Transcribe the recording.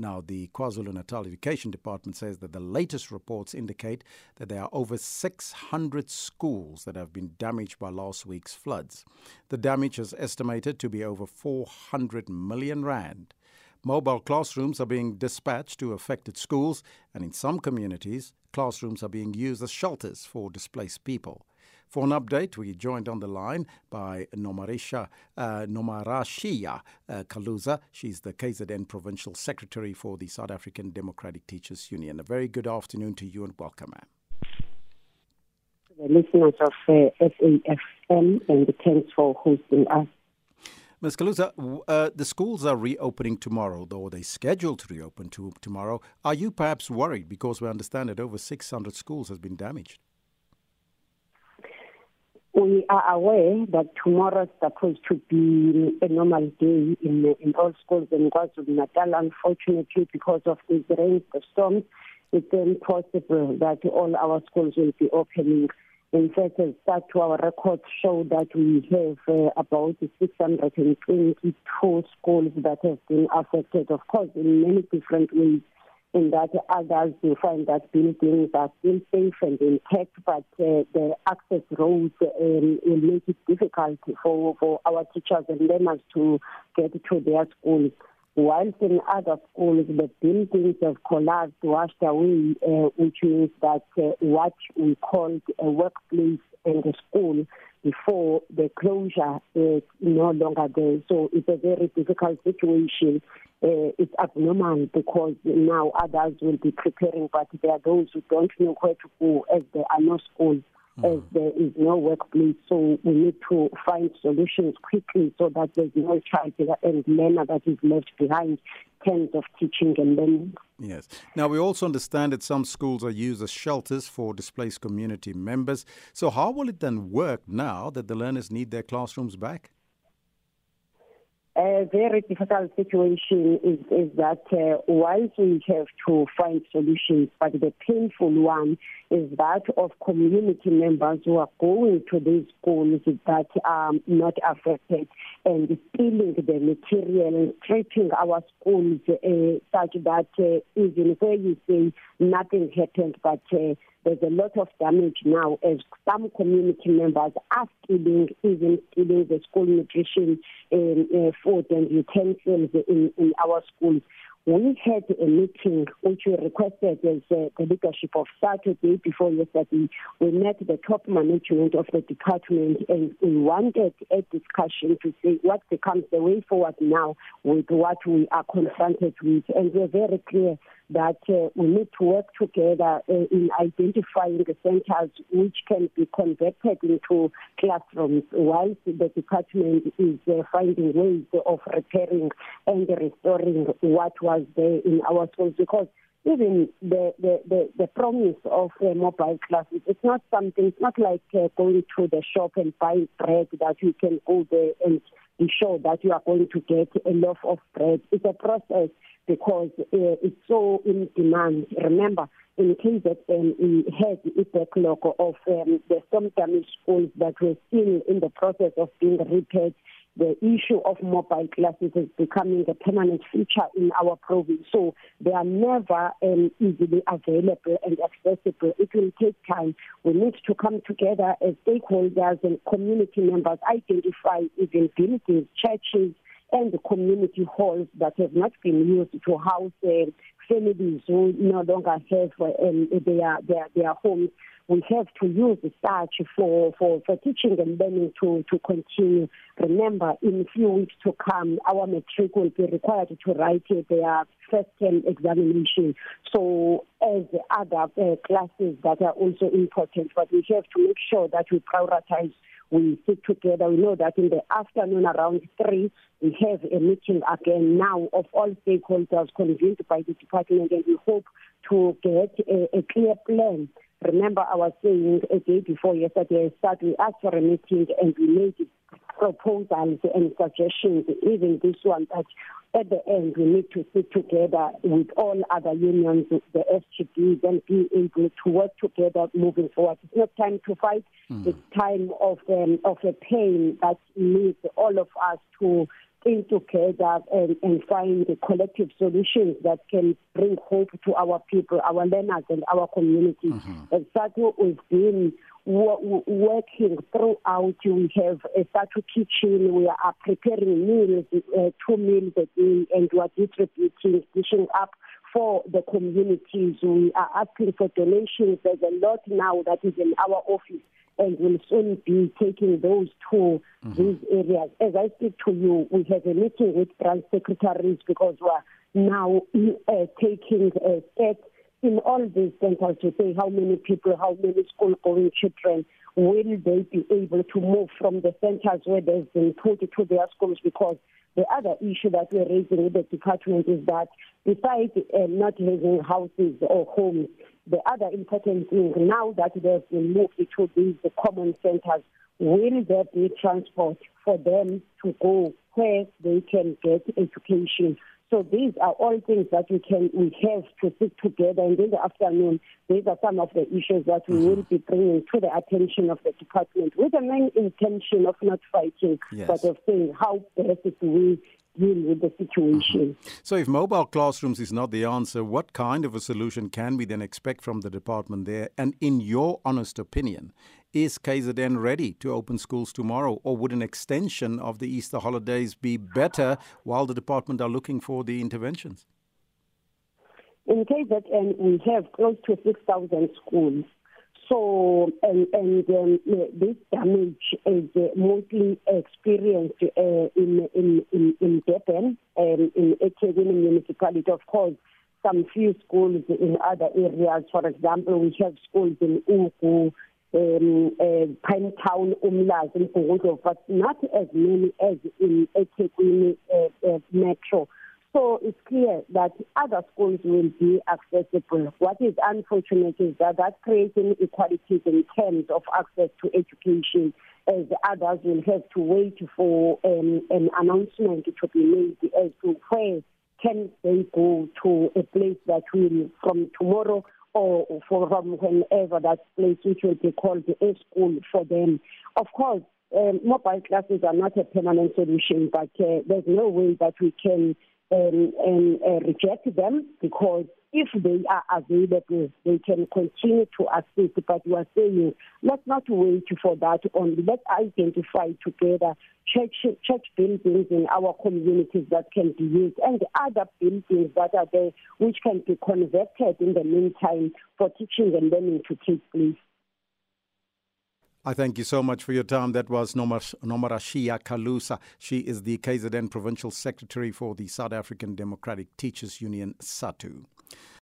Now, the KwaZulu Natal Education Department says that the latest reports indicate that there are over 600 schools that have been damaged by last week's floods. The damage is estimated to be over 400 million rand. Mobile classrooms are being dispatched to affected schools, and in some communities, classrooms are being used as shelters for displaced people. For an update, we joined on the line by Nomarisha, uh, Nomarashiya uh, Caluza. She's the KZN Provincial Secretary for the South African Democratic Teachers Union. A very good afternoon to you and welcome, ma'am. The listeners of uh, SAFM and thanks for hosting us. Ms. Caluza, uh, the schools are reopening tomorrow, though they're scheduled to reopen to tomorrow. Are you perhaps worried because we understand that over 600 schools has been damaged? We are aware that tomorrow is supposed to be a normal day in in all schools in KwaZulu-Natal. Unfortunately, because of these rains, the storms, it's impossible that all our schools will be opening. In fact, as to our records show that we have uh, about 622 schools that have been affected, of course, in many different ways in that others will find that buildings are still safe and intact, but uh, the access roads um, will make it difficult for, for our teachers and learners to get to their schools. Whilst in other schools, the buildings have collapsed, washed away, uh, which means that uh, what we called a workplace and a school before the closure is no longer there. So it's a very difficult situation uh, it's abnormal because now others will be preparing, but there are those who don't know where to go as there are no schools, mm. as there is no workplace. So we need to find solutions quickly so that there's no child and learner that is left behind terms of teaching and learning. Yes. Now, we also understand that some schools are used as shelters for displaced community members. So, how will it then work now that the learners need their classrooms back? A very difficult situation is, is that uh, whilst we have to find solutions, but the painful one is that of community members who are going to these schools that are not affected and stealing the material treating our schools uh, such that uh, even where you say nothing happened, but uh, there's a lot of damage now as some community members are stealing, even stealing the school nutrition um, uh, food and utensils in, in our schools. We had a meeting which we requested as uh, the leadership of Saturday before yesterday. We met the top management of the department and we wanted a discussion to see what becomes the way forward now with what we are confronted with. And we're very clear that uh, we need to work together uh, in identifying the centers which can be converted into classrooms. Whilst the department is uh, finding ways of repairing and restoring what was there in our schools because even the, the, the, the promise of uh, mobile classes, it's not something, it's not like uh, going to the shop and buying bread that you can go there and be sure that you are going to get a loaf of bread. It's a process because uh, it's so in demand. Remember, in KZN, we had a backlog of um, the storm damaged schools that were still in the process of being repaired. The issue of mobile classes is becoming a permanent feature in our province. So they are never um, easily available and accessible. It will take time. We need to come together as stakeholders and community members, identify even buildings, churches, and the community halls that have not been used to house uh, families who no longer have um, their, their, their homes. We have to use such for, for, for teaching and learning to, to continue. Remember, in a few weeks to come, our matric will be required to write their first term examination. So, as other uh, classes that are also important, but we have to make sure that we prioritize we sit together. We know that in the afternoon around 3, we have a meeting again now of all stakeholders convened by the department and we hope to get a, a clear plan. Remember I was saying a day before yesterday, start, we asked for a meeting and we made proposals and suggestions, even this one that at the end we need to sit together with all other unions, the SGBs, and be able to work together moving forward. It's not time to fight. Mm. It's time of um, of a pain that needs all of us to in together and, and find collective solutions that can bring hope to our people, our learners, and our community. Mm-hmm. And we've been working throughout. We have a SADTU kitchen. We are preparing meals, uh, two meals a day, and we are distributing, dishing up for the communities. We are asking for donations. There's a lot now that is in our office and we'll soon be taking those to mm-hmm. these areas. As I speak to you, we have a meeting with branch secretaries because we are now uh, taking uh, steps in all these centers to say how many people, how many school-going children will they be able to move from the centers where they've been put to their schools because the other issue that we're raising with the department is that besides uh, not having houses or homes, the other important thing now that they've been moved to these common centers, will there be transport for them to go where they can get education? So these are all things that we can we have to sit together and in the afternoon these are some of the issues that we will be bringing to the attention of the department with the main intention of not fighting yes. but of saying how best do we deal with the situation. Mm-hmm. So, if mobile classrooms is not the answer, what kind of a solution can we then expect from the department there? And in your honest opinion, is KZN ready to open schools tomorrow, or would an extension of the Easter holidays be better while the department are looking for the interventions? In KZN, we have close to 6,000 schools. So, and, and um, this damage is uh, mostly experienced uh, in, in, in, in Durban, um, in eThekwini municipality. Of course, some few schools in other areas. For example, we have schools in Ugu, um, uh, Pinetown, Umlazi, and Bhukudo, but not as many as in eThekwini uh, uh, Metro. So it's clear that other schools will be accessible. What is unfortunate is that that creates inequalities in terms of access to education, as others will have to wait for um, an announcement to be made as to where can they go to a place that will, from tomorrow, or from whenever that place which will be called A school for them. Of course, um, mobile classes are not a permanent solution, but uh, there's no way that we can um, um, uh, reject them because if they are available, they can continue to assist. But we are saying, let's not wait for that only. Let's identify together church, church buildings in our communities that can be used and other buildings that are there which can be converted in the meantime for teaching and learning to take place. I thank you so much for your time. That was Nomarashiya Caluza. She is the KZN Provincial Secretary for the South African Democratic Teachers Union, SADTU.